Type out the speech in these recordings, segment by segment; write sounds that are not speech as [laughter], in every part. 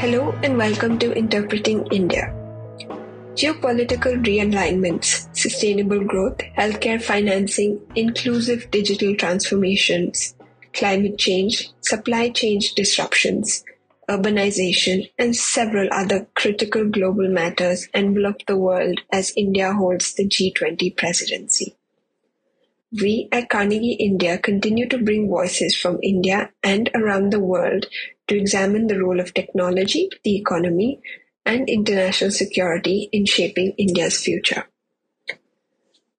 Hello and welcome to Interpreting India. Geopolitical realignments, sustainable growth, healthcare financing, inclusive digital transformations, climate change, supply chain disruptions, urbanization, and several other critical global matters envelop the world as India holds the G20 presidency. We at Carnegie India continue to bring voices from India and around the world to examine the role of technology, the economy, and international security in shaping India's future.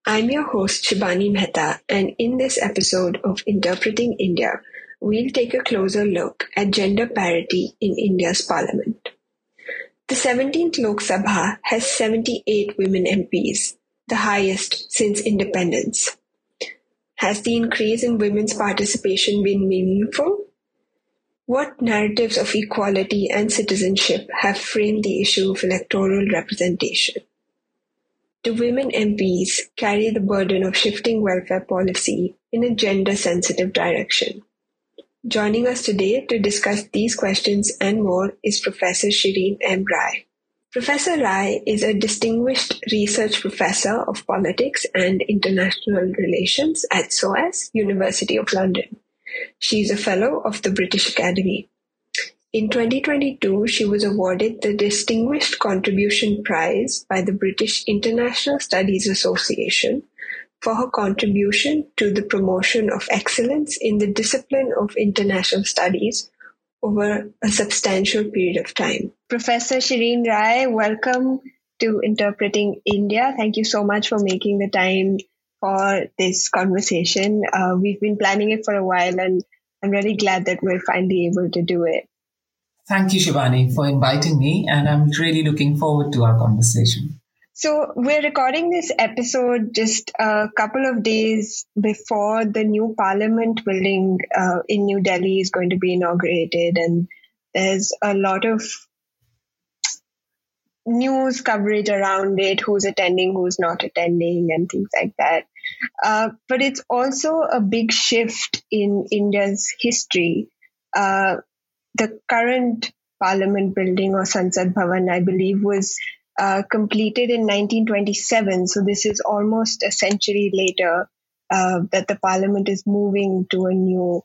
I'm your host, Shibani Mehta, and in this episode of Interpreting India, we'll take a closer look at gender parity in India's parliament. The 17th Lok Sabha has 78 women MPs, the highest since independence. Has the increase in women's participation been meaningful? What narratives of equality and citizenship have framed the issue of electoral representation? Do women MPs carry the burden of shifting welfare policy in a gender sensitive direction? Joining us today to discuss these questions and more is Professor Shirin M. Rai. Professor Rai is a distinguished research professor of politics and international relations at SOAS, University of London. She is a fellow of the British Academy. In 2022, she was awarded the Distinguished Contribution Prize by the British International Studies Association for her contribution to the promotion of excellence in the discipline of international studies over a substantial period of time. Professor Shirin Rai, welcome to Interpreting India. Thank you so much for making the time for this conversation. Uh, we've been planning it for a while, and I'm really glad that we're finally able to do it. Thank you, Shibani, for inviting me, and I'm really looking forward to our conversation. So, we're recording this episode just a couple of days before the new parliament building uh, in New Delhi is going to be inaugurated. And there's a lot of news coverage around it who's attending, who's not attending, and things like that. Uh, but it's also a big shift in India's history. Uh, the current parliament building or Sansad Bhavan, I believe, was uh, completed in 1927. So this is almost a century later uh, that the parliament is moving to a new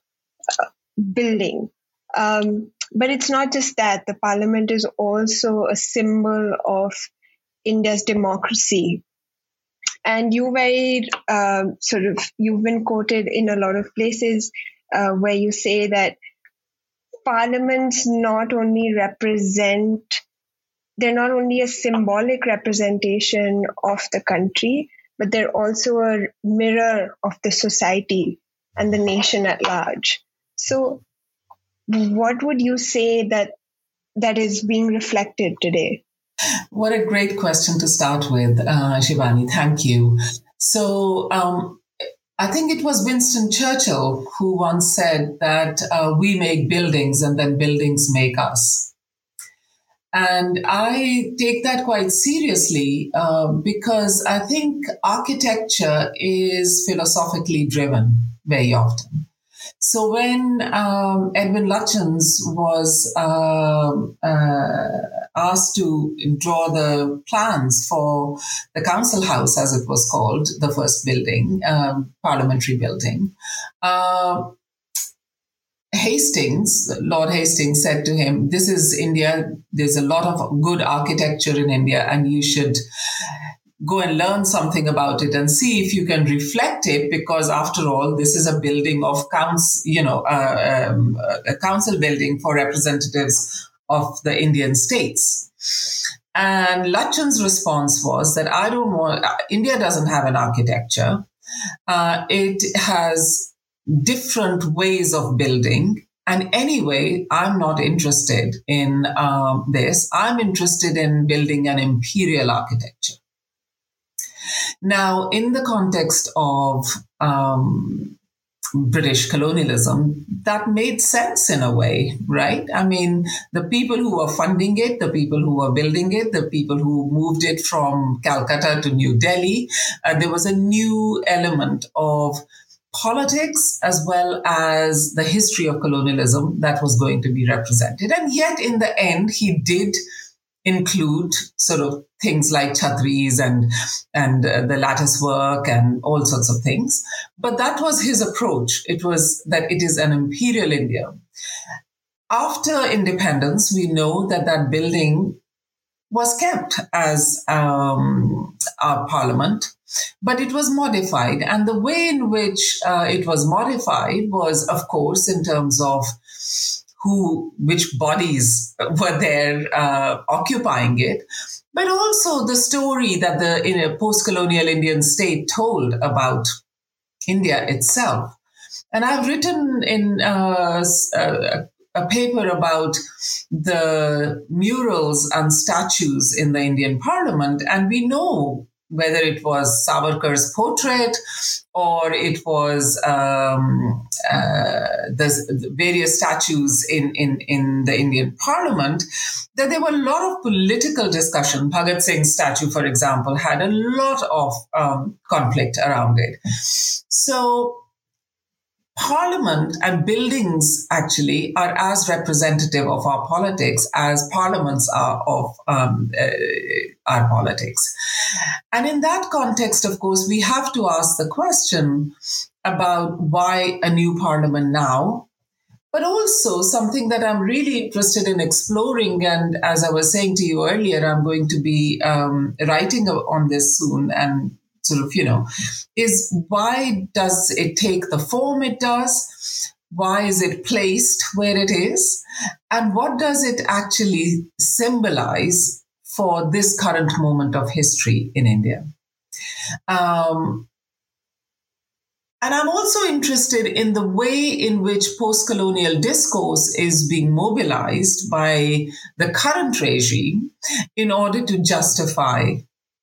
uh, building. Um, but it's not just that. The parliament is also a symbol of India's democracy. And you very um, sort of, you've been quoted in a lot of places uh, where you say that parliaments not only represent they're not only a symbolic representation of the country, but they're also a mirror of the society and the nation at large. So, what would you say that that is being reflected today? What a great question to start with, uh, Shibani. Thank you. So, um, I think it was Winston Churchill who once said that uh, we make buildings and then buildings make us. And I take that quite seriously uh, because I think architecture is philosophically driven very often. So when um, Edwin Lutyens was uh, uh, asked to draw the plans for the council house, as it was called, the first building, um, parliamentary building, uh, Hastings, Lord Hastings said to him, This is India. There's a lot of good architecture in India, and you should go and learn something about it and see if you can reflect it because after all this is a building of council you know uh, um, a council building for representatives of the indian states and Lutyens' response was that i don't want india doesn't have an architecture uh, it has different ways of building. And anyway, I'm not interested in um, this. I'm interested in building an imperial architecture. Now, in the context of um, British colonialism, that made sense in a way, right? I mean, the people who were funding it, the people who were building it, the people who moved it from Calcutta to New Delhi, uh, there was a new element of politics as well as the history of colonialism that was going to be represented. And yet, in the end, he did include sort of things like chhatris and and uh, the lattice work and all sorts of things. But that was his approach. It was that it is an imperial india. After independence we know that that building was kept as um, our parliament but it was modified. And the way in which uh, it was modified was of course in terms of who, which bodies were there uh, occupying it, but also the story that the post-colonial Indian state told about India itself. And I've written in uh, a, a paper about the murals and statues in the Indian Parliament, and we know whether it was Savarkar's portrait or it was um, uh, the, various statues in, in, in the Indian parliament, that there were a lot of political discussion. Bhagat Singh's statue, for example, had a lot of um, conflict around it. So Parliament and buildings actually are as representative of our politics as parliaments are of um, uh, our politics. And in that context, of course, we have to ask the question about why a new parliament now, but also something that I'm really interested in exploring. And as I was saying to you earlier, I'm going to be um, writing on this soon and sort of, you know, is why does it take the form it does? Why is it placed where it is? And what does it actually symbolize for this current moment of history in India? Um, and I'm also interested in the way in which post colonial discourse is being mobilized by the current regime in order to justify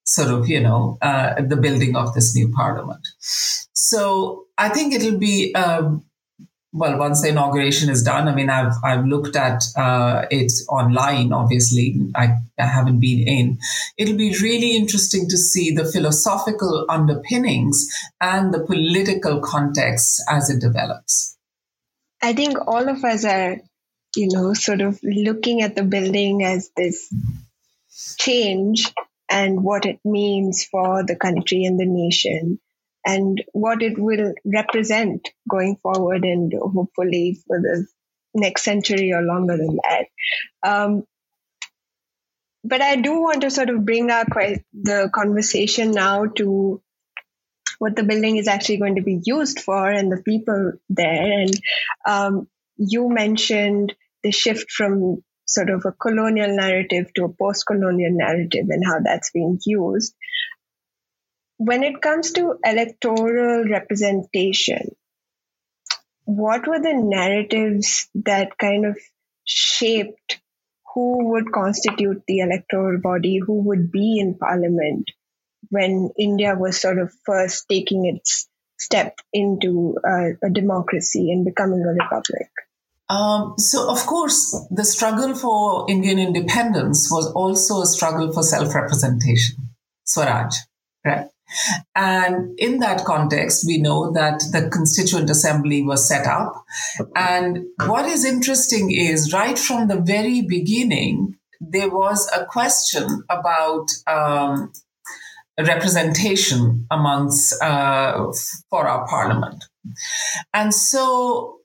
sort of, you know, uh, the building of this new parliament. So I think it'll be, um, well, once the inauguration is done, I mean, I've, I've looked at uh, it online, obviously. I, I haven't been in. It'll be really interesting to see the philosophical underpinnings and the political context as it develops. I think all of us are, you know, sort of looking at the building as this change and what it means for the country and the nation and what it will represent going forward and hopefully for the next century or longer than that. Um, but I do want to sort of bring up the conversation now to what the building is actually going to be used for and the people there. And um, you mentioned the shift from sort of a colonial narrative to a post colonial narrative and how that's being used. When it comes to electoral representation, what were the narratives that kind of shaped who would constitute the electoral body, who would be in parliament when India was sort of first taking its step into uh, a democracy and becoming a republic? Um, so, of course, the struggle for Indian independence was also a struggle for self representation, Swaraj, right? And in that context, we know that the Constituent Assembly was set up. And what is interesting is right from the very beginning, there was a question about um, representation amongst uh, for our parliament. And so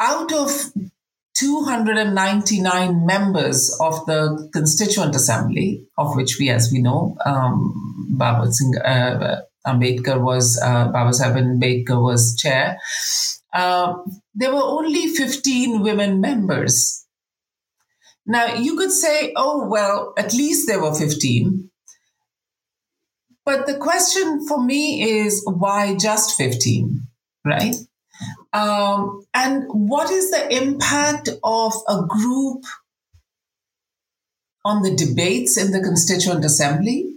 out of 299 members of the Constituent Assembly, of which we, as we know, um, Baba Singh uh, Ambedkar was, uh, Baba Sahib Ambedkar was chair, uh, there were only 15 women members. Now, you could say, oh, well, at least there were 15. But the question for me is why just 15, right? Um, and what is the impact of a group on the debates in the Constituent Assembly?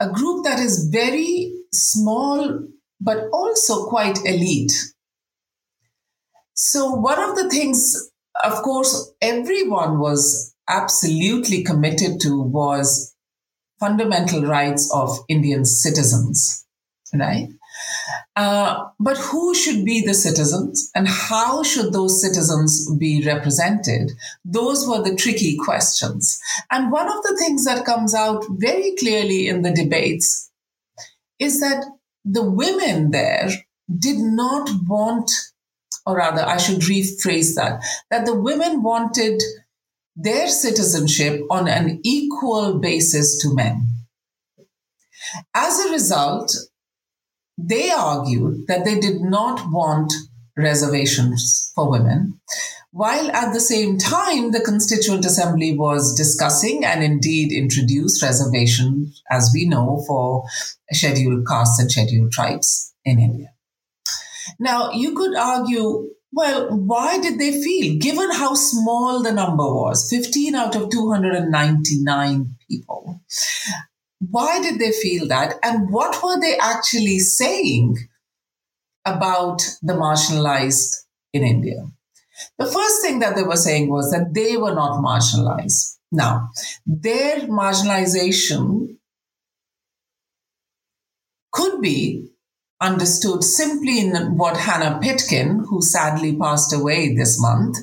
A group that is very small, but also quite elite. So, one of the things, of course, everyone was absolutely committed to was fundamental rights of Indian citizens, right? Uh, but who should be the citizens and how should those citizens be represented? Those were the tricky questions. And one of the things that comes out very clearly in the debates is that the women there did not want, or rather, I should rephrase that, that the women wanted their citizenship on an equal basis to men. As a result, they argued that they did not want reservations for women, while at the same time, the Constituent Assembly was discussing and indeed introduced reservations, as we know, for scheduled castes and scheduled tribes in India. Now, you could argue well, why did they feel, given how small the number was 15 out of 299 people? Why did they feel that? And what were they actually saying about the marginalized in India? The first thing that they were saying was that they were not marginalized. Now, their marginalization could be understood simply in what Hanna Pitkin, who sadly passed away this month,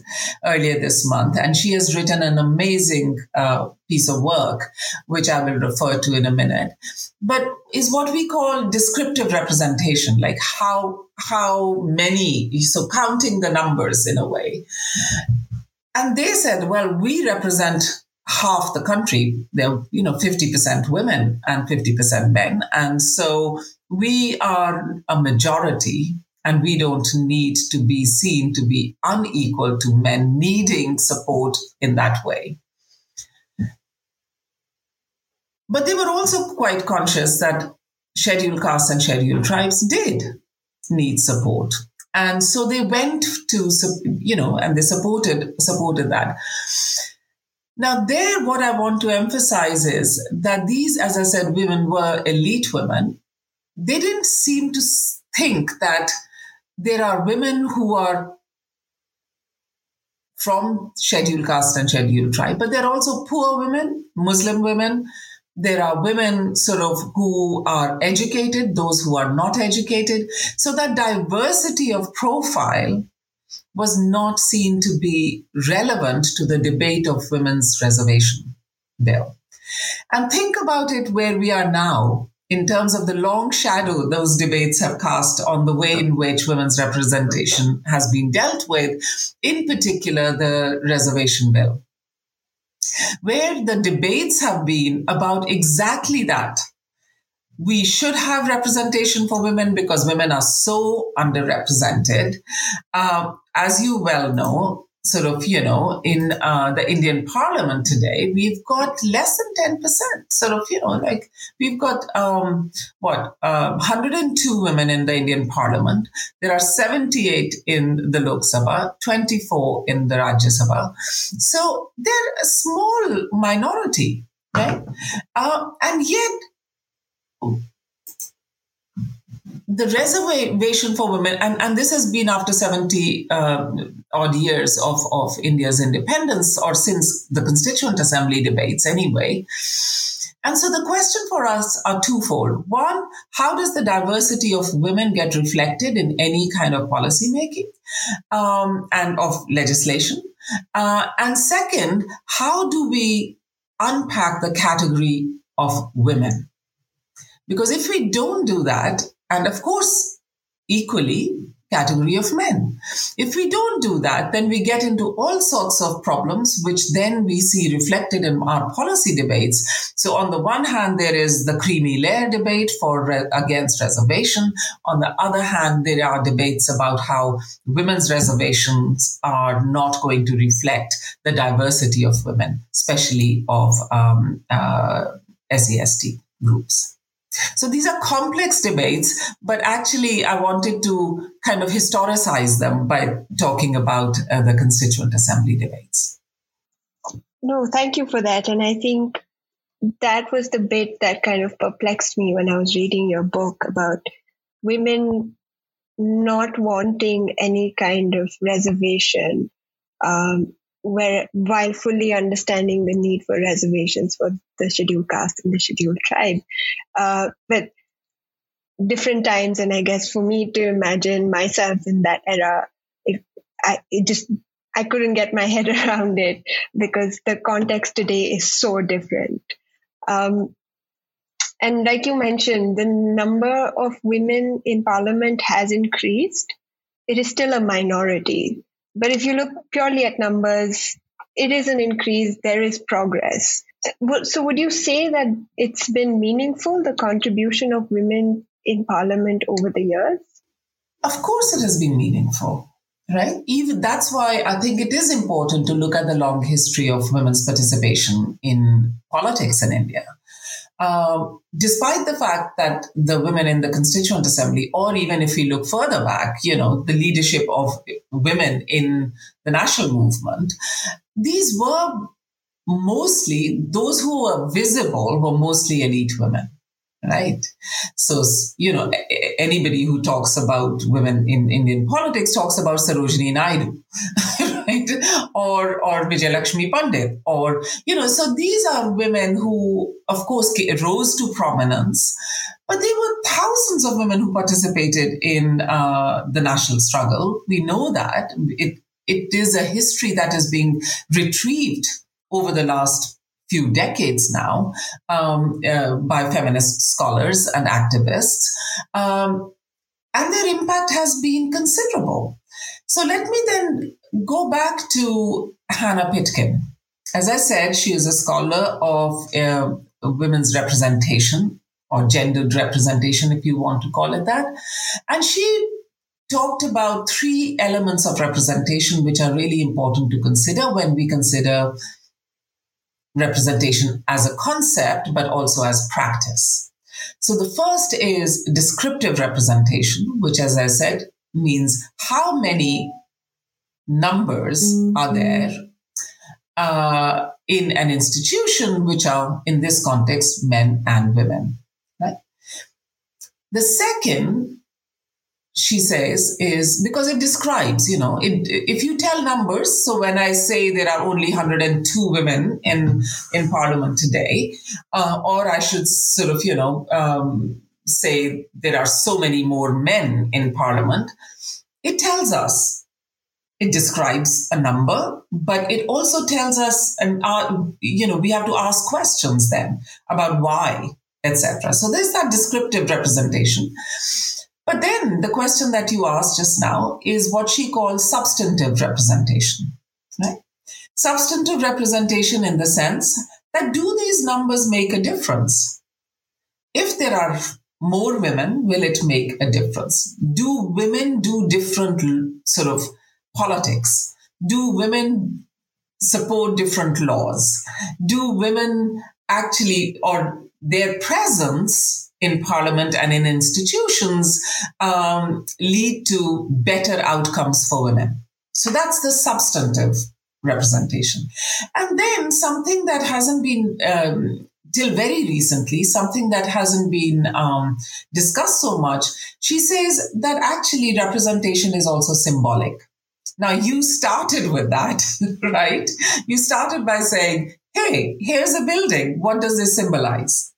earlier this month, and she has written an amazing uh, piece of work, which I will refer to in a minute, but is what we call descriptive representation, like how how many, so counting the numbers in a way. And they said, well, we represent half the country. They're, you know, 50% women and 50% men. And so we are a majority and we don't need to be seen to be unequal to men needing support in that way. But they were also quite conscious that scheduled castes and scheduled tribes did need support. And so they went to, you know, and they supported, supported that. Now, there, what I want to emphasize is that these, as I said, women were elite women they didn't seem to think that there are women who are from scheduled caste and scheduled tribe, but there are also poor women, Muslim women. There are women sort of who are educated, those who are not educated. So that diversity of profile was not seen to be relevant to the debate of women's reservation bill. And think about it where we are now in terms of the long shadow those debates have cast on the way in which women's representation has been dealt with, in particular the reservation bill, where the debates have been about exactly that. We should have representation for women because women are so underrepresented. Uh, as you well know, sort of, you know, in uh, the Indian parliament today, we've got less than 10%. Sort of, you know, like we've got, um, what, uh, 102 women in the Indian parliament. There are 78 in the Lok Sabha, 24 in the Rajya Sabha. So they're a small minority, right? Uh, and yet, the reservation for women, and, and this has been after 70 uh, odd years of, of India's independence, or since the Constituent Assembly debates anyway. And so the question for us are twofold. One, how does the diversity of women get reflected in any kind of policy making um, and of legislation? Uh, and second, how do we unpack the category of women? Because if we don't do that, and of course, equally, category of men. If we don't do that, then we get into all sorts of problems, which then we see reflected in our policy debates. So on the one hand, there is the creamy layer debate for against reservation. On the other hand, there are debates about how women's reservations are not going to reflect the diversity of women, especially of um, uh, SC/ST groups. So these are complex debates, but actually, I wanted to kind of historicize them by talking about uh, the Constituent Assembly debates. No, thank you for that. And I think that was the bit that kind of perplexed me when I was reading your book about women not wanting any kind of reservation um, where while fully understanding the need for reservations for the scheduled caste and the scheduled tribe. Uh, but different times. And I guess for me to imagine myself in that era, if I, it just, I couldn't get my [laughs] head around it because the context today is so different. Um, and like you mentioned, the number of women in parliament has increased. It is still a minority. But if you look purely at numbers, it is an increase. There is progress. So would you say that it's been meaningful, the contribution of women in parliament over the years? Of course, it has been meaningful right even that's why i think it is important to look at the long history of women's participation in politics in india um, despite the fact that the women in the Constituent Assembly, or even if we look further back, you know, the leadership of women in the national movement, these were mostly, those who were visible were mostly elite women right? So, you know, anybody who talks about women in Indian politics talks about Sarojini Naidu, [laughs] right? Or, or Vijayalakshmi Pandit, or, you know, so these are women who, of course, rose to prominence, but there were thousands of women who participated in uh, the national struggle. We know that. It, it is a history that is being retrieved over the last few decades now um, uh, by feminist scholars and activists. Um, and their impact has been considerable. So let me then go back to Hanna Pitkin. As I said, she is a scholar of uh, women's representation or gendered representation, if you want to call it that. And she talked about three elements of representation which are really important to consider when we consider representation as a concept, but also as practice. So the first is descriptive representation, which, as I said, means how many numbers mm-hmm. are there uh, in an institution, which are, in this context, men and women. Right. The second she says is because it describes you know it, if you tell numbers so when i say there are only 102 women in in parliament today uh, or i should sort of you know um, say there are so many more men in parliament it tells us it describes a number but it also tells us and uh, you know we have to ask questions then about why etc so there's that descriptive representation but then the question that you asked just now is what she calls substantive representation, right? Substantive representation in the sense that do these numbers make a difference? If there are more women, will it make a difference? Do women do different sort of politics? Do women support different laws? Do women actually, or their presence in parliament and in institutions um, lead to better outcomes for women. So that's the substantive representation. And then something that hasn't been um, till very recently, something that hasn't been um, discussed so much, she says that actually representation is also symbolic. Now, you started with that, [laughs] right? You started by saying, hey, here's a building. What does this symbolize?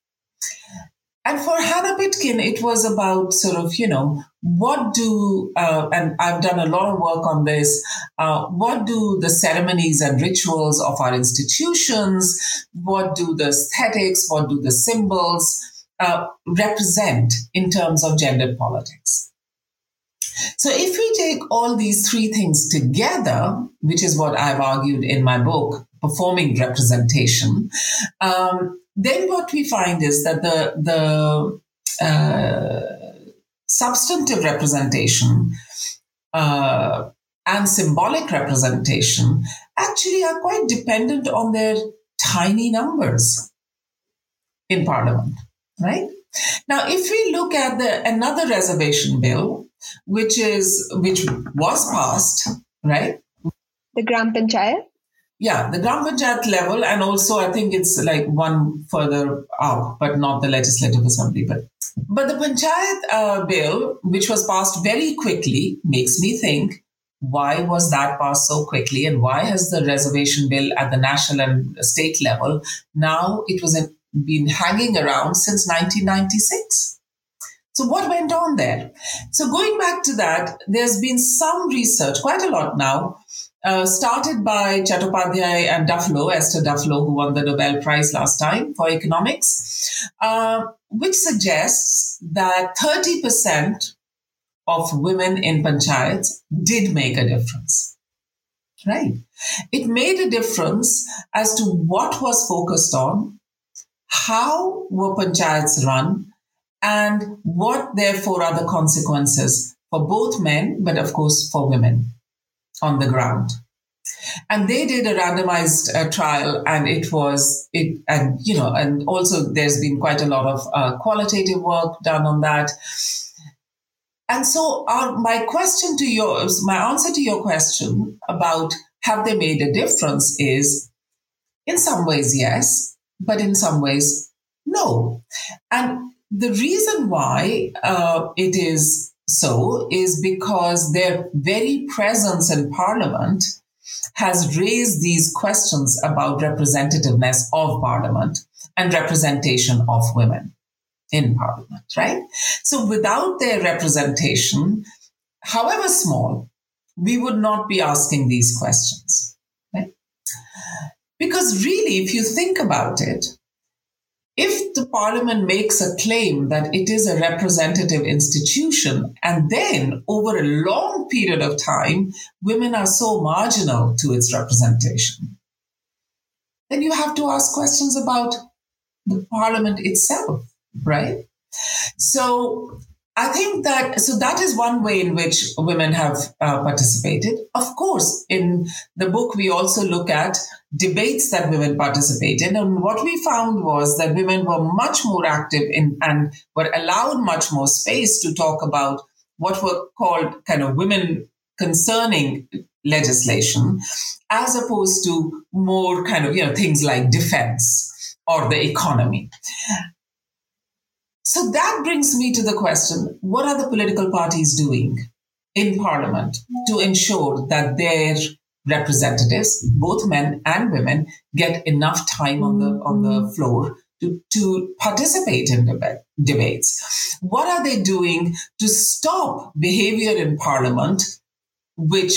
And for Hanna Pitkin, it was about sort of, you know, what do, uh, and I've done a lot of work on this, uh, what do the ceremonies and rituals of our institutions, what do the aesthetics, what do the symbols uh, represent in terms of gender politics? So if we take all these three things together, which is what I've argued in my book, Performing Representation, um, then what we find is that the the uh, substantive representation uh, and symbolic representation actually are quite dependent on their tiny numbers in parliament right? Now if we look at the another reservation bill which is which was passed right? The gram panchayat yeah, the Gram Panchayat level, and also I think it's like one further up, but not the Legislative Assembly. But but the Panchayat uh, bill, which was passed very quickly, makes me think why was that passed so quickly, and why has the reservation bill at the national and state level now it was been hanging around since 1996. So, what went on there? So, going back to that, there's been some research, quite a lot now, uh, started by Chattopadhyay and Duflo, Esther Duflo, who won the Nobel Prize last time for economics, uh, which suggests that 30% of women in panchayats did make a difference. Right? It made a difference as to what was focused on, how were panchayats run, and what therefore are the consequences for both men, but of course for women on the ground. And they did a randomized uh, trial, and it was it, and you know, and also there's been quite a lot of uh, qualitative work done on that. And so, our, my question to yours, my answer to your question about have they made a difference is, in some ways yes, but in some ways no. And the reason why uh, it is so is because their very presence in parliament has raised these questions about representativeness of parliament and representation of women in parliament, right? So without their representation, however small, we would not be asking these questions, right? Because really, if you think about it, if the parliament makes a claim that it is a representative institution, and then over a long period of time, women are so marginal to its representation, then you have to ask questions about the parliament itself, right? So I think that so that is one way in which women have uh, participated. Of course, in the book we also look at debates that women participate in, and what we found was that women were much more active in and were allowed much more space to talk about what were called kind of women concerning legislation, as opposed to more kind of you know things like defense or the economy. So that brings me to the question what are the political parties doing in parliament to ensure that their representatives, both men and women, get enough time on the, on the floor to, to participate in debate, debates? What are they doing to stop behavior in parliament which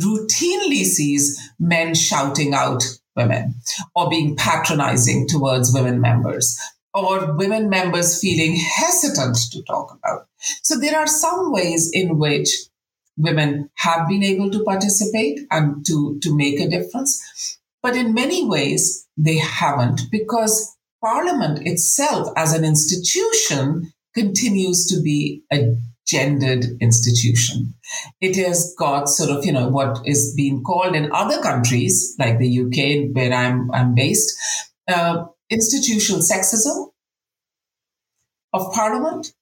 routinely sees men shouting out women or being patronizing towards women members? Or women members feeling hesitant to talk about. So there are some ways in which women have been able to participate and to, to make a difference. But in many ways, they haven't because Parliament itself as an institution continues to be a gendered institution. It has got sort of, you know, what is being called in other countries, like the UK, where I'm, I'm based, uh, institutional sexism of parliament,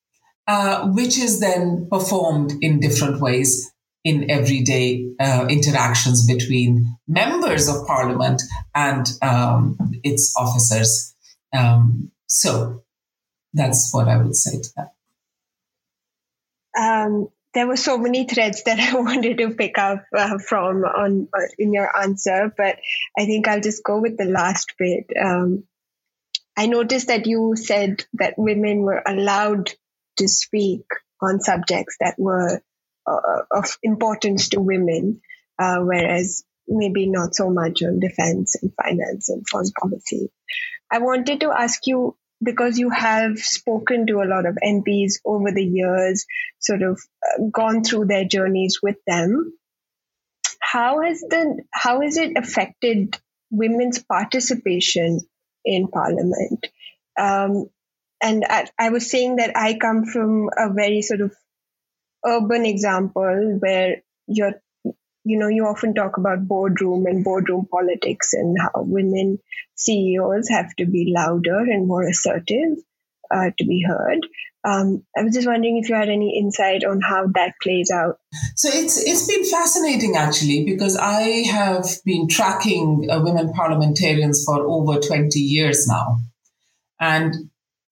uh, which is then performed in different ways in everyday uh, interactions between members of parliament and um, its officers. Um, so that's what I would say to that. Um, there were so many threads that [laughs] I wanted to pick up uh, from on in your answer, but I think I'll just go with the last bit. Um, I noticed that you said that women were allowed to speak on subjects that were uh, of importance to women, uh, whereas maybe not so much on defense and finance and foreign policy. I wanted to ask you because you have spoken to a lot of MPs over the years, sort of uh, gone through their journeys with them. How has the how has it affected women's participation in Parliament. Um, and I, I, was saying that I come from a very sort of urban example where you're, you know, you often talk about boardroom and boardroom politics and how women CEOs have to be louder and more assertive uh, to be heard. Um, I was just wondering if you had any insight on how that plays out. So it's it's been fascinating actually because I have been tracking uh, women parliamentarians for over twenty years now, and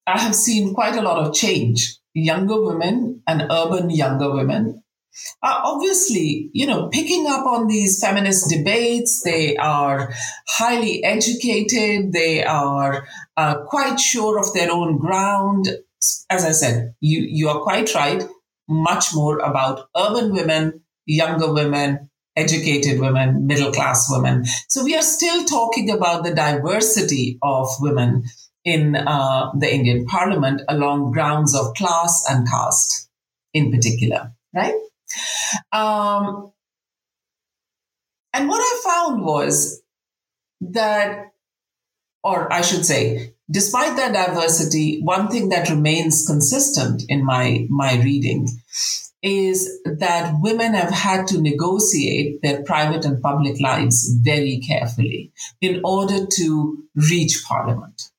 I have seen quite a lot of change. Younger women and urban younger women are obviously, you know, picking up on these feminist debates. They are highly educated. They are uh, quite sure of their own ground. As I said, you, you are quite right, much more about urban women, younger women, educated women, middle class women. So we are still talking about the diversity of women in uh, the Indian parliament along grounds of class and caste in particular, right? Um, and what I found was that, or I should say, despite that diversity, one thing that remains consistent in my, my reading is that women have had to negotiate their private and public lives very carefully in order to reach parliament.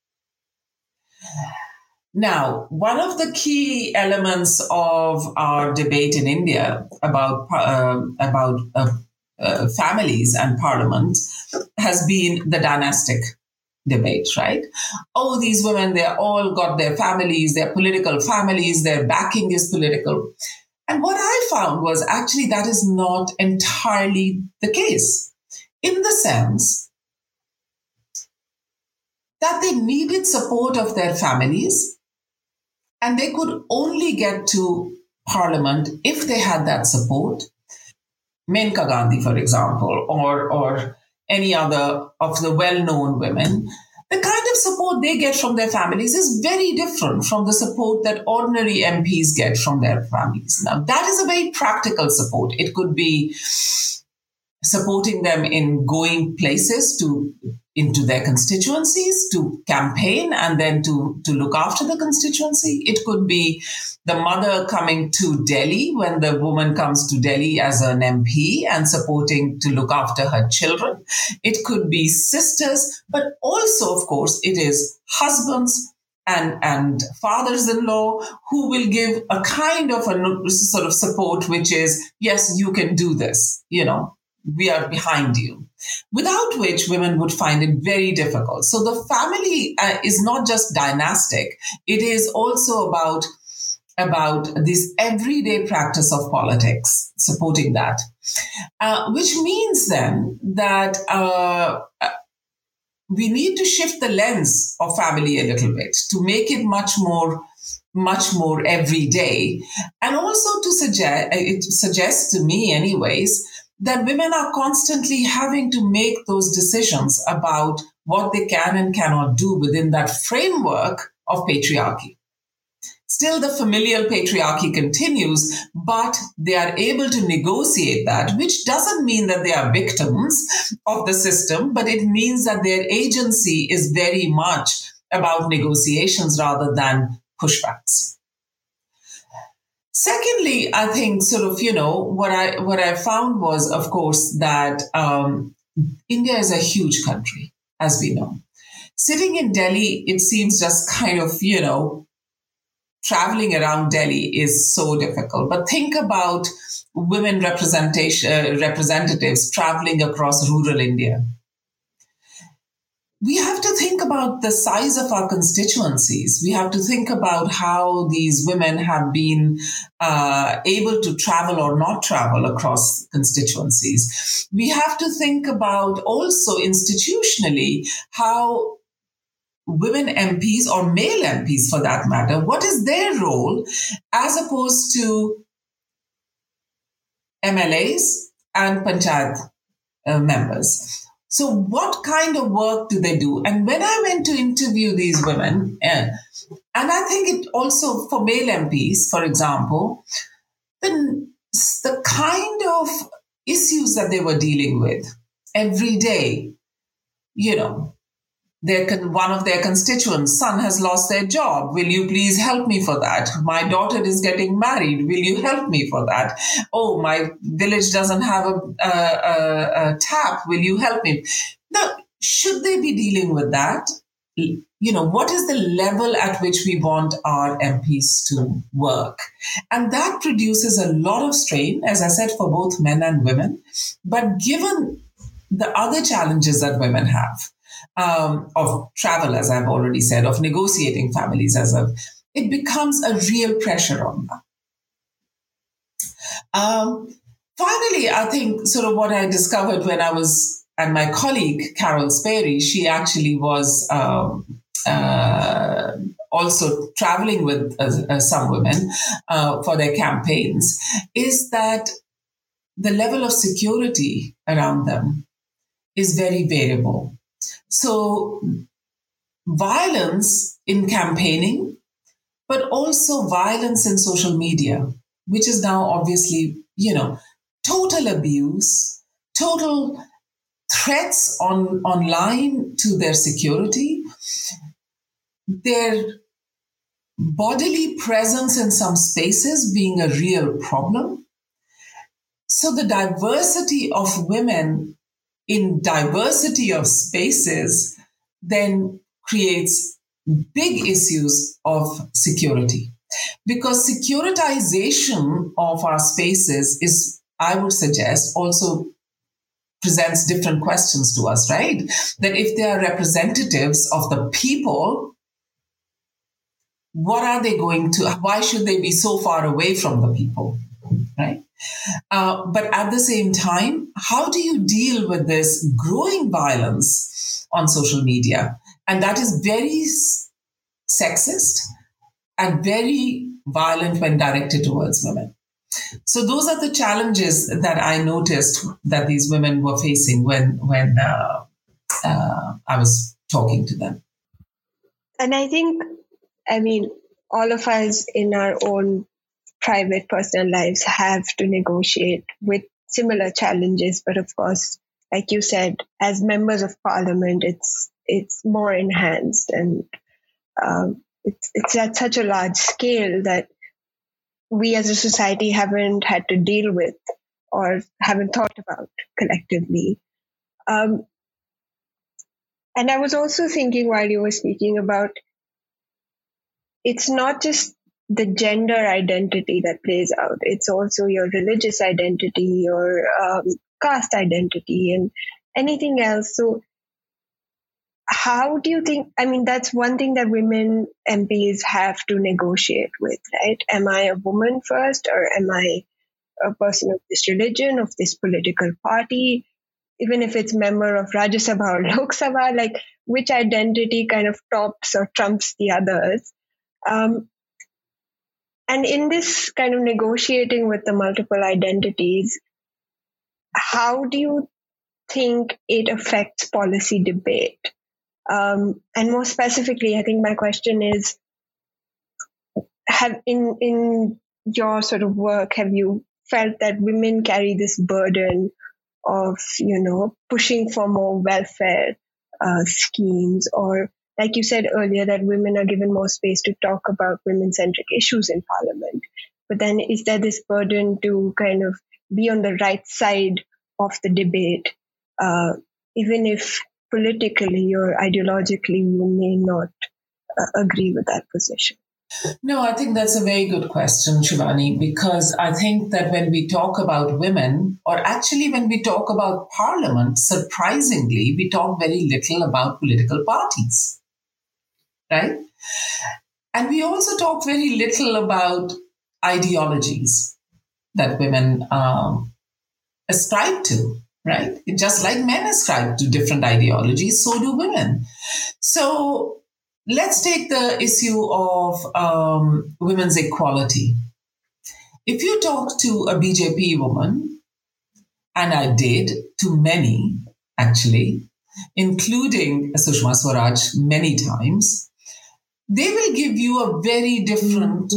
Now, one of the key elements of our debate in India about uh, about uh, uh, families and parliament has been the dynastic debate, right? Oh, these women, they're all got their families, their political families, their backing is political. And what I found was actually that is not entirely the case, in the sense that they needed support of their families and they could only get to parliament if they had that support Maneka Gandhi, for example, or, or any other of the well known women, the kind of support they get from their families is very different from the support that ordinary MPs get from their families. Now, that is a very practical support. It could be supporting them in going places to into their constituencies to campaign and then to to look after the constituency it could be the mother coming to delhi when the woman comes to delhi as an mp and supporting to look after her children it could be sisters but also of course it is husbands and, and fathers-in-law who will give a kind of a sort of support which is yes you can do this you know we are behind you. Without which women would find it very difficult. So the family uh, is not just dynastic, it is also about about this everyday practice of politics, supporting that, uh, which means then that uh, uh we need to shift the lens of family a little bit to make it much more much more every day and also to suggest it suggests to me anyways that women are constantly having to make those decisions about what they can and cannot do within that framework of patriarchy. Still, the familial patriarchy continues, but they are able to negotiate that, which doesn't mean that they are victims of the system, but it means that their agency is very much about negotiations rather than pushbacks. Secondly, I think sort of, you know, what I what I found was, of course, that um, India is a huge country, as we know. Sitting in Delhi, it seems just kind of, you know, traveling around Delhi is so difficult. But think about women representation uh, representatives traveling across rural India we have think about the size of our constituencies. We have to think about how these women have been uh, able to travel or not travel across constituencies. We have to think about also institutionally how women MPs or male MPs for that matter, what is their role as opposed to MLAs and panchayat uh, members so, what kind of work do they do? And when I went to interview these women, uh, and I think it also for male MPs, for example, the, the kind of issues that they were dealing with every day, you know, their one of their constituents son has lost their job. Will you please help me for that? My daughter is getting married. Will you help me for that? Oh my village doesn't have a, a, a, a tap. Will you help me? Now should they be dealing with that? You know what is the level at which we want our mps to work? And that produces a lot of strain as i said for both men and women. But given the other challenges that women have um, of travel, as I've already said, of negotiating families, as I've, it becomes a real pressure on them. Um, finally, I think sort of what I discovered when I was, and my colleague Carole Spary, she actually was um, uh, also traveling with uh, uh, some women uh, for their campaigns, is that the level of security around them is very variable. So, violence in campaigning, but also violence in social media, which is now obviously, you know, total abuse, total threats on online to their security, their bodily presence in some spaces being a real problem. So the diversity of women in diversity of spaces then creates big issues of security. Because securitization of our spaces is, I would suggest, also presents different questions to us, right? That if they are representatives of the people, what are they going to, why should they be so far away from the people, right? Uh, but at the same time, how do you deal with this growing violence on social media? And that is very sexist and very violent when directed towards women. So those are the challenges that I noticed that these women were facing when when uh, uh, I was talking to them. And I think, I mean, all of us in our own private personal lives have to negotiate with similar challenges, but of course, like you said, as members of parliament, it's it's more enhanced and um, it's it's at such a large scale that we as a society haven't had to deal with or haven't thought about collectively. Um, and I was also thinking while you were speaking about it's not just the gender identity that plays out, it's also your religious identity, your um, caste identity, and anything else. So how do you think i mean that's one thing that women mps have to negotiate with right? Am i a woman first or am i a person of this religion of this political party? Even if it's member of rajya sabha or [laughs] lok sabha like which identity kind of tops or trumps the others? Um, and in this kind of negotiating with the multiple identities how do you think it affects policy debate? Um, and more specifically, I think my question is: Have in in your sort of work, have you felt that women carry this burden of you know pushing for more welfare uh, schemes, or like you said earlier, that women are given more space to talk about women-centric issues in Parliament? But then, is there this burden to kind of be on the right side of the debate, uh, even if politically or ideologically you may not uh, agree with that position? No, I think that's a very good question, Shibani, because I think that when we talk about women, or actually when we talk about parliament, surprisingly, we talk very little about political parties, right? And we also talk very little about ideologies that women um, ascribe to right? Just like men ascribe to different ideologies, so do women. So let's take the issue of um, women's equality. If you talk to a BJP woman, and I did to many actually, including Sushma Swaraj many times, they will give you a very different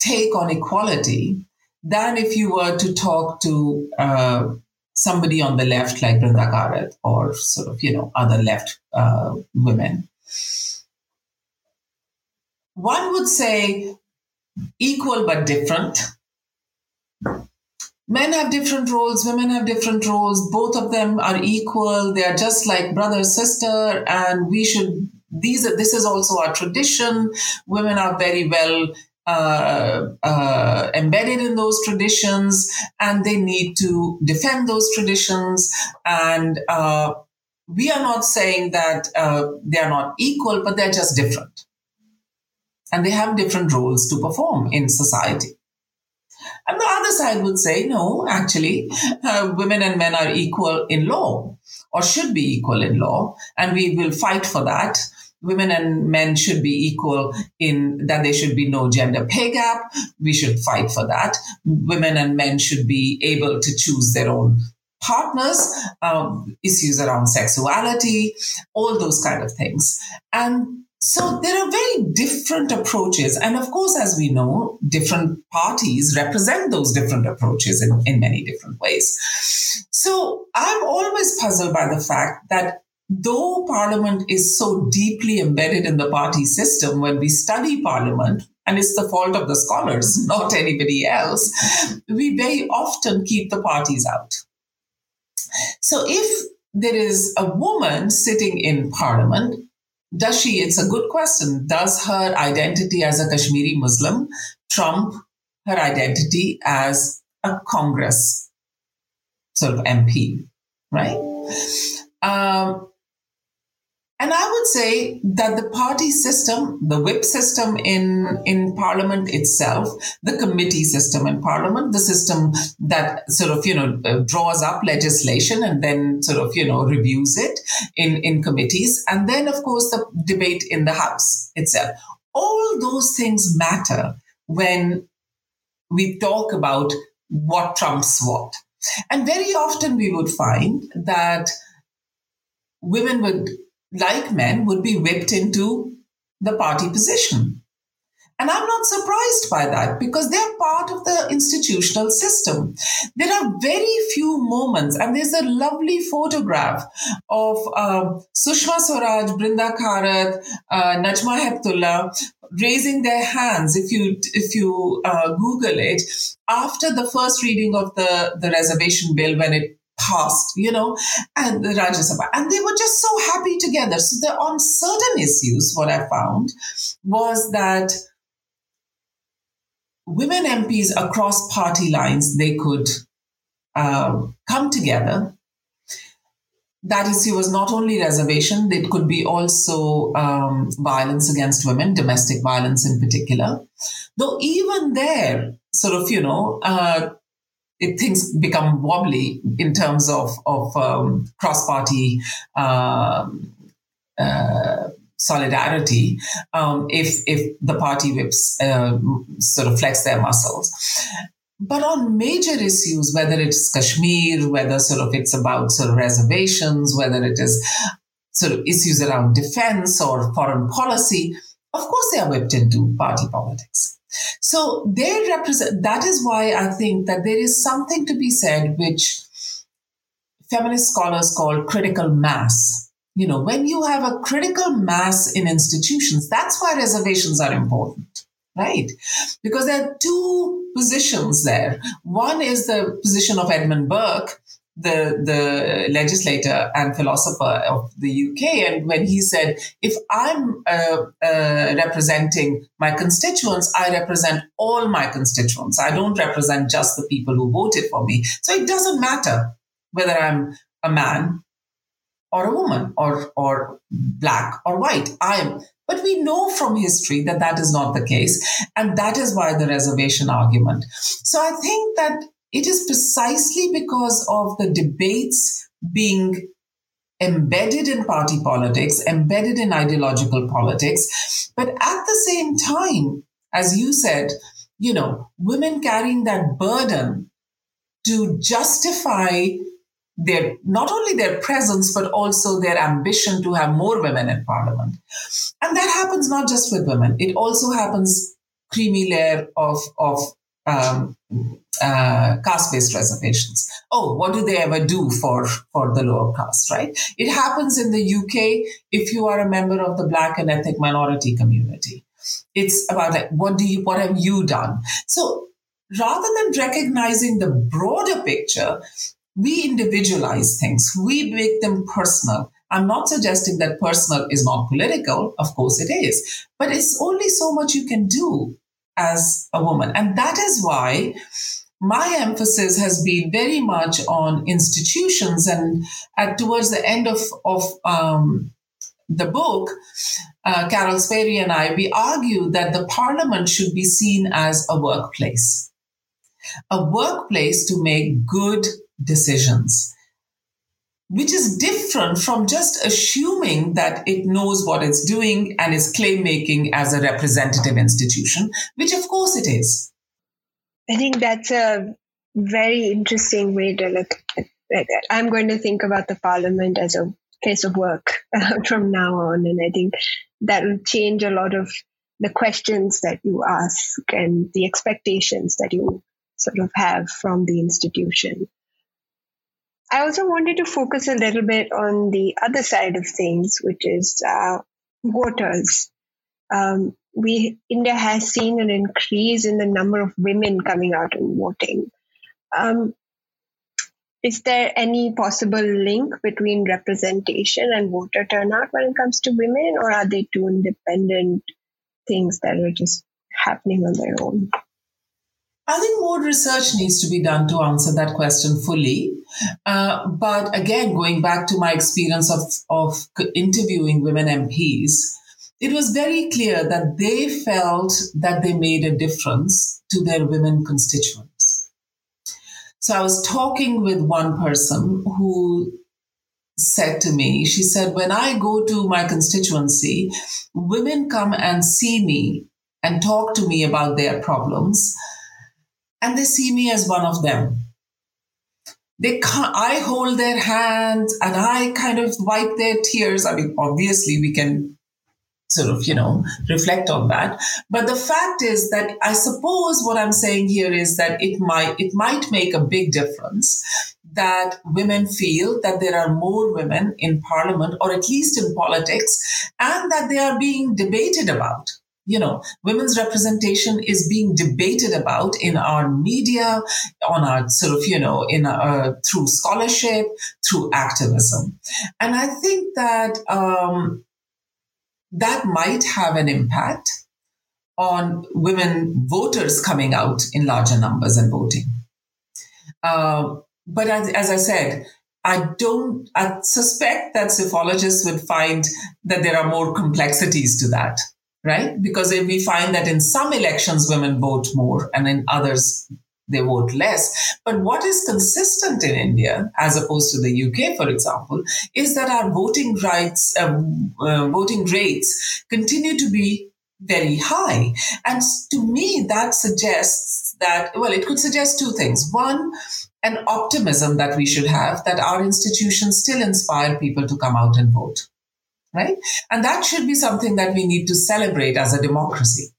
take on equality than if you were to talk to uh, somebody on the left like Brinda Karat or sort of, you know, other left uh, women. One would say equal but different. Men have different roles, women have different roles. Both of them are equal. They are just like brother, sister, and we should. These are, this is also our tradition. Women are very well uh, uh, embedded in those traditions and they need to defend those traditions. And uh, we are not saying that uh, they are not equal, but they're just different. And they have different roles to perform in society. And the other side would say, no, actually, uh, women and men are equal in law or should be equal in law, and we will fight for that women and men should be equal in that there should be no gender pay gap. We should fight for that. Women and men should be able to choose their own partners, um, issues around sexuality, all those kind of things. And so there are very different approaches. And of course, as we know, different parties represent those different approaches in, in many different ways. So I'm always puzzled by the fact that though parliament is so deeply embedded in the party system, when we study parliament, and it's the fault of the scholars, [laughs] not anybody else, we very often keep the parties out. So if there is a woman sitting in parliament, does she, it's a good question, does her identity as a Kashmiri Muslim trump her identity as a Congress sort of MP, right? Um, and I would say that the party system, the whip system in, in parliament itself, the committee system in parliament, the system that sort of, you know, uh, draws up legislation and then sort of, you know, reviews it in, in committees. And then, of course, the debate in the house itself. All those things matter when we talk about what trumps what. And very often we would find that women would like men, would be whipped into the party position. And I'm not surprised by that because they're part of the institutional system. There are very few moments, and there's a lovely photograph of uh, Sushma Swaraj, Brinda Karat, uh, Najma Heptullah raising their hands. If you if you uh, Google it, after the first reading of the the reservation bill, when it passed, you know, and the Rajya Sabha. And they were just so happy together. So the, on certain issues, what I found was that women MPs across party lines, they could uh, come together. That issue was not only reservation, it could be also um, violence against women, domestic violence in particular. Though even there, sort of, you know, uh, it, things become wobbly in terms of of um, cross party um, uh, solidarity um, if if the party whips uh, sort of flex their muscles. But on major issues, whether it's Kashmir, whether sort of it's about sort of reservations, whether it is sort of issues around defense or foreign policy, of course they are whipped into party politics. So they represent, that is why I think that there is something to be said which feminist scholars call critical mass. You know, when you have a critical mass in institutions, that's why reservations are important, right? Because there are two positions there. One is the position of Edmund Burke, the the legislator and philosopher of the UK, and when he said, "If I'm uh, uh, representing my constituents, I represent all my constituents. I don't represent just the people who voted for me. So it doesn't matter whether I'm a man or a woman or or black or white. I am." But we know from history that that is not the case. And that is why the reservation argument. So I think that it is precisely because of the debates being embedded in party politics, embedded in ideological politics. But at the same time, as you said, you know, women carrying that burden to justify their not only their presence but also their ambition to have more women in parliament and that happens not just with women it also happens creamy layer of of um, uh, caste-based reservations. Oh, what do they ever do for for the lower caste? Right? It happens in the UK if you are a member of the Black and ethnic minority community. It's about like, what do you what have you done? So rather than recognizing the broader picture, we individualize things. We make them personal. I'm not suggesting that personal is not political. Of course it is. But it's only so much you can do as a woman. And that is why my emphasis has been very much on institutions. And at, towards the end of, of um, the book, uh, Carole Spary and I, we argue that the parliament should be seen as a workplace, a workplace to make good decisions. Which is different from just assuming that it knows what it's doing and is claim making as a representative institution, which of course it is. I think that's a very interesting way to look at it. I'm going to think about the parliament as a place of work uh, [laughs] from now on. And I think that will change a lot of the questions that you ask and the expectations that you sort of have from the institution. I also wanted to focus a little bit on the other side of things, which is uh, voters. Um, we India has seen an increase in the number of women coming out and voting. Um, is there any possible link between representation and voter turnout when it comes to women, or are they two independent things that are just happening on their own? I think more research needs to be done to answer that question fully. Uh, but again, going back to my experience of, of interviewing women MPs, it was very clear that they felt that they made a difference to their women constituents. So I was talking with one person who said to me, she said, when I go to my constituency, women come and see me and talk to me about their problems, and they see me as one of them. They I hold their hands and I kind of wipe their tears. I mean, obviously, we can sort of, you know, reflect on that. But the fact is that I suppose what I'm saying here is that it might, it might make a big difference that women feel that there are more women in parliament or at least in politics and that they are being debated about you know women's representation is being debated about in our media on our sort of you know in uh, through scholarship through activism and i think that um, that might have an impact on women voters coming out in larger numbers and voting. Uh, but as, as, I said, I don't, I suspect that psephologists would find that there are more complexities to that, right? Because we find that in some elections women vote more and in others they vote less. But what is consistent in India, as opposed to the UK, for example, is that our voting rights, uh, uh, voting rates continue to be very high. And to me, that suggests that, well, it could suggest two things. One, an optimism that we should have that our institutions still inspire people to come out and vote. Right? And that should be something that we need to celebrate as a democracy.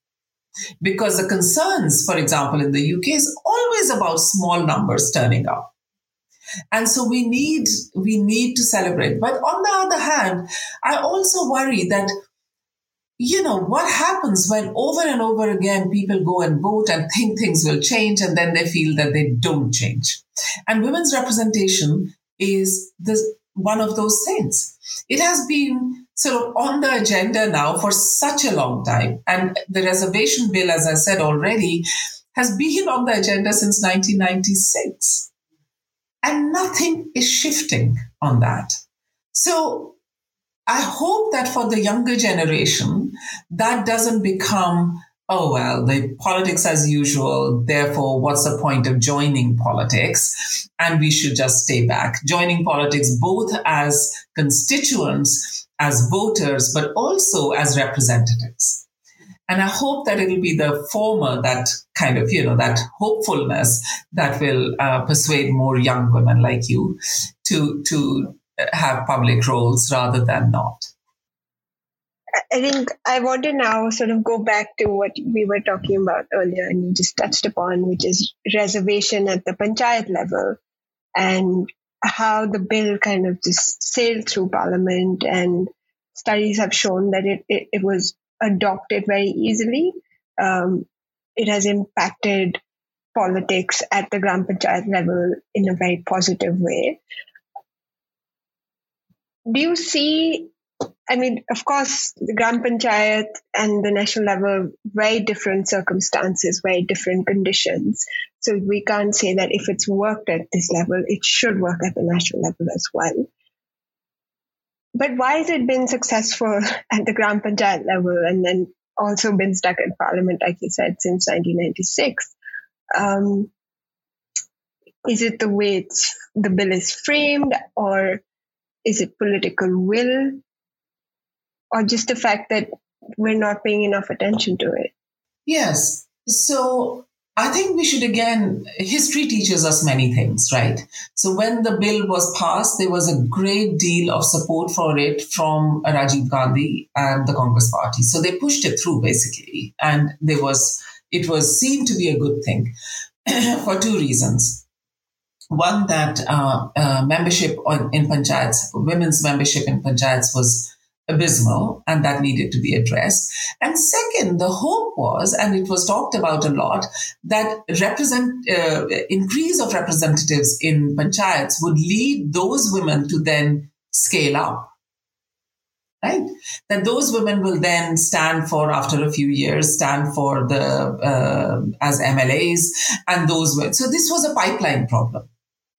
Because the concerns, for example, in the UK is always about small numbers turning up. And so we need, we need to celebrate. But on the other hand, I also worry that you know, what happens when over and over again people go and vote and think things will change and then they feel that they don't change? And women's representation is the, one of those things. It has been sort of on the agenda now for such a long time. And the reservation bill, as I said already, has been on the agenda since 1996. And nothing is shifting on that. So I hope that for the younger generation, that doesn't become oh, well, the politics as usual. Therefore, what's the point of joining politics? And we should just stay back. Joining politics both as constituents as voters, but also as representatives. And I hope that it'll be the former that kind of, you know, that hopefulness that will uh, persuade more young women like you to, to have public roles rather than not. I think I want to now sort of go back to what we were talking about earlier and you just touched upon, which is reservation at the panchayat level and how the bill kind of just sailed through parliament and studies have shown that it, it, it was adopted very easily. Um, it has impacted politics at the Gram Panchayat level in a very positive way. Do you see I mean, of course, the Gram Panchayat and the national level, very different circumstances, very different conditions. So we can't say that if it's worked at this level, it should work at the national level as well. But why has it been successful [laughs] at the Gram Panchayat level and then also been stuck in parliament, like you said, since 1996? Um, is it the way the bill is framed or Is it political will? Or just the fact that we're not paying enough attention to it? Yes. So I think we should again, history teaches us many things, right? So when the bill was passed, there was a great deal of support for it from Rajiv Gandhi and the Congress party. So they pushed it through basically. And there was, it was seen to be a good thing [clears throat] for two reasons. One, that uh, uh, membership in panchayats, women's membership in panchayats was abysmal and that needed to be addressed. And second, the hope was, and it was talked about a lot, that represent uh, increase of representatives in panchayats would lead those women to then scale up. Right? That those women will then stand for, after a few years, stand for the, uh, as MLAs and those were, so this was a pipeline problem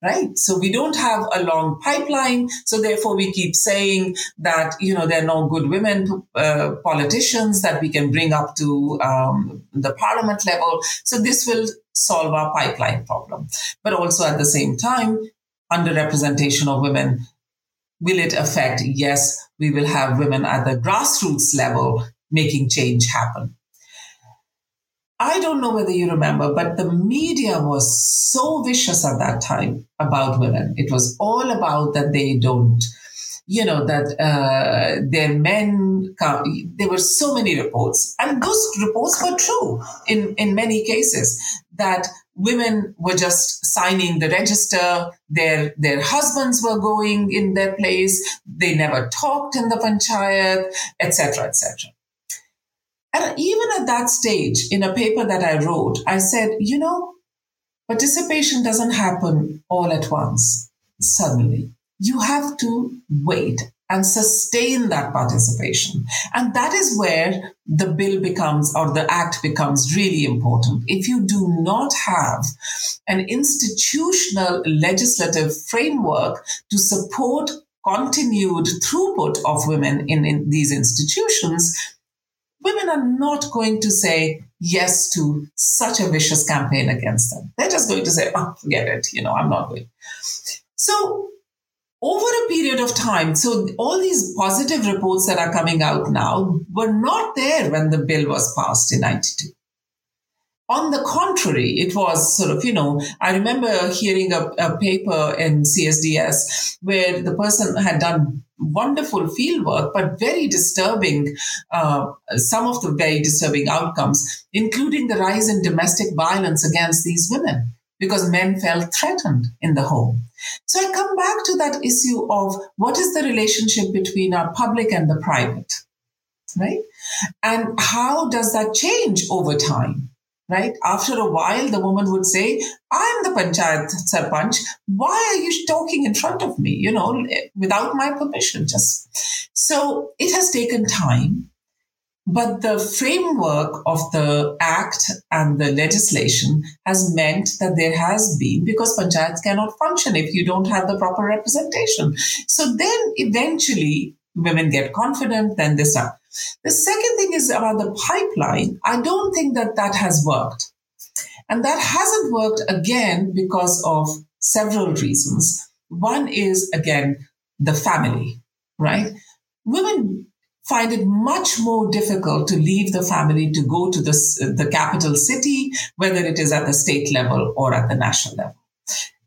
right? So we don't have a long pipeline. So therefore, we keep saying that you know there are no good women uh, politicians that we can bring up to um, the parliament level. So this will solve our pipeline problem. But also at the same time, underrepresentation of women. Will it affect? Yes, we will have women at the grassroots level making change happen. I don't know whether you remember, but the media was so vicious at that time about women. It was all about that they don't, you know, that uh, their men. Come. There were so many reports, and those reports were true in in many cases. That women were just signing the register. Their their husbands were going in their place. They never talked in the panchayat, etc., etc. And even at that stage, in a paper that I wrote, I said, you know, participation doesn't happen all at once, suddenly. You have to wait and sustain that participation. And that is where the bill becomes, or the act becomes really important. If you do not have an institutional legislative framework to support continued throughput of women in, in these institutions, women are not going to say yes to such a vicious campaign against them. They're just going to say, oh, forget it, you know, I'm not going. So, over a period of time, so all these positive reports that are coming out now were not there when the bill was passed in 92. On the contrary, it was sort of, you know, I remember hearing a, a paper in CSDS where the person had done wonderful field work, but very disturbing, uh, some of the very disturbing outcomes, including the rise in domestic violence against these women because men felt threatened in the home. So I come back to that issue of what is the relationship between our public and the private, right? And how does that change over time? Right? After a while, the woman would say, I'm the panchayat sarpanch. Why are you talking in front of me? You know, without my permission, just. So it has taken time. But the framework of the act and the legislation has meant that there has been, because panchayats cannot function if you don't have the proper representation. So then eventually women get confident, then they start. The second thing is about the pipeline. I don't think that that has worked. And that hasn't worked again because of several reasons. One is, again, the family, right? Women find it much more difficult to leave the family to go to the, the capital city, whether it is at the state level or at the national level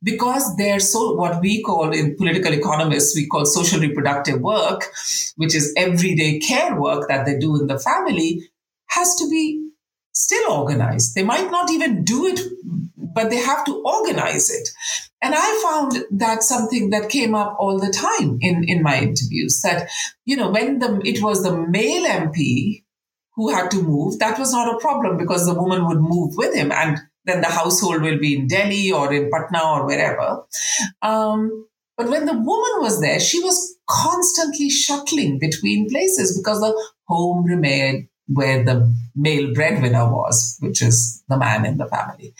because they're so what we call in political economists we call social reproductive work which is everyday care work that they do in the family has to be still organized. They might not even do it but they have to organize it. And i found that something that came up all the time in in my interviews that you know when the it was the male mp who had to move that was not a problem because the woman would move with him. And then the household will be in Delhi or in Patna or wherever. Um, but when the woman was there, she was constantly shuttling between places because the home remained where the male breadwinner was, which is the man in the family.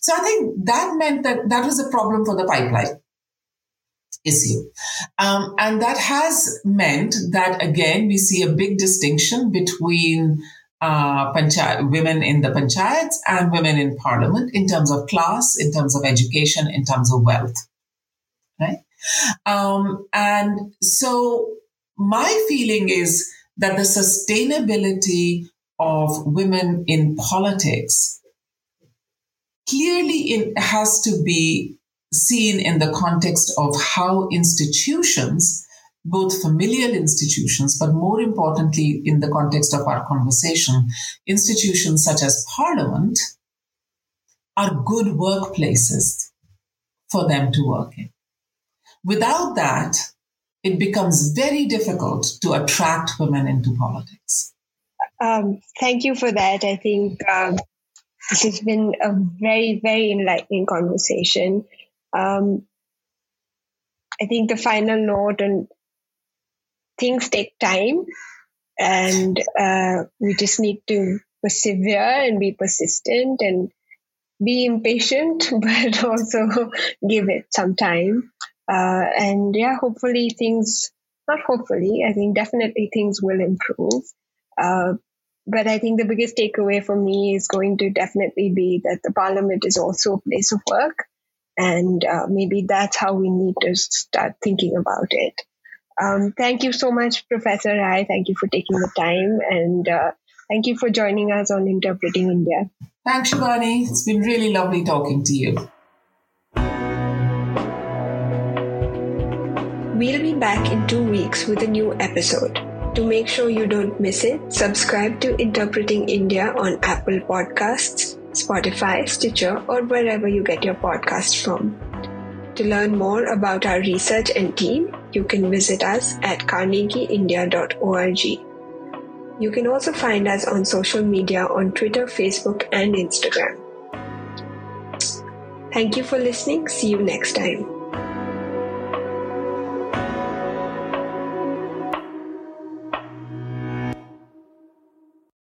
So I think that meant that that was a problem for the pipeline issue. Um, and that has meant that, again, we see a big distinction between uh, panchayat, women in the panchayats and women in parliament in terms of class, in terms of education, in terms of wealth. Right? Um, and so my feeling is that the sustainability of women in politics clearly it has to be seen in the context of how institutions both familial institutions, but more importantly, in the context of our conversation, institutions such as Parliament are good workplaces for them to work in. Without that, it becomes very difficult to attract women into politics. Um, thank you for that. I think um, this has been a very, very enlightening conversation. Um, I think the final note, and things take time, and uh, we just need to persevere and be persistent and be impatient, [laughs] but also give it some time. Uh, and yeah, hopefully things, not hopefully, I think definitely things will improve. Uh, but I think the biggest takeaway for me is going to definitely be that the parliament is also a place of work. And uh, maybe that's how we need to start thinking about it. Um, thank you so much, Professor Rai. Thank you for taking the time. And uh, thank you for joining us on Interpreting India. Thanks, Shibani. It's been really lovely talking to you. We'll be back in two weeks with a new episode. To make sure you don't miss it, subscribe to Interpreting India on Apple Podcasts, Spotify, Stitcher, or wherever you get your podcasts from. To learn more about our research and team, you can visit us at carnegieindia.org. You can also find us on social media on Twitter, Facebook, and Instagram. Thank you for listening. See you next time.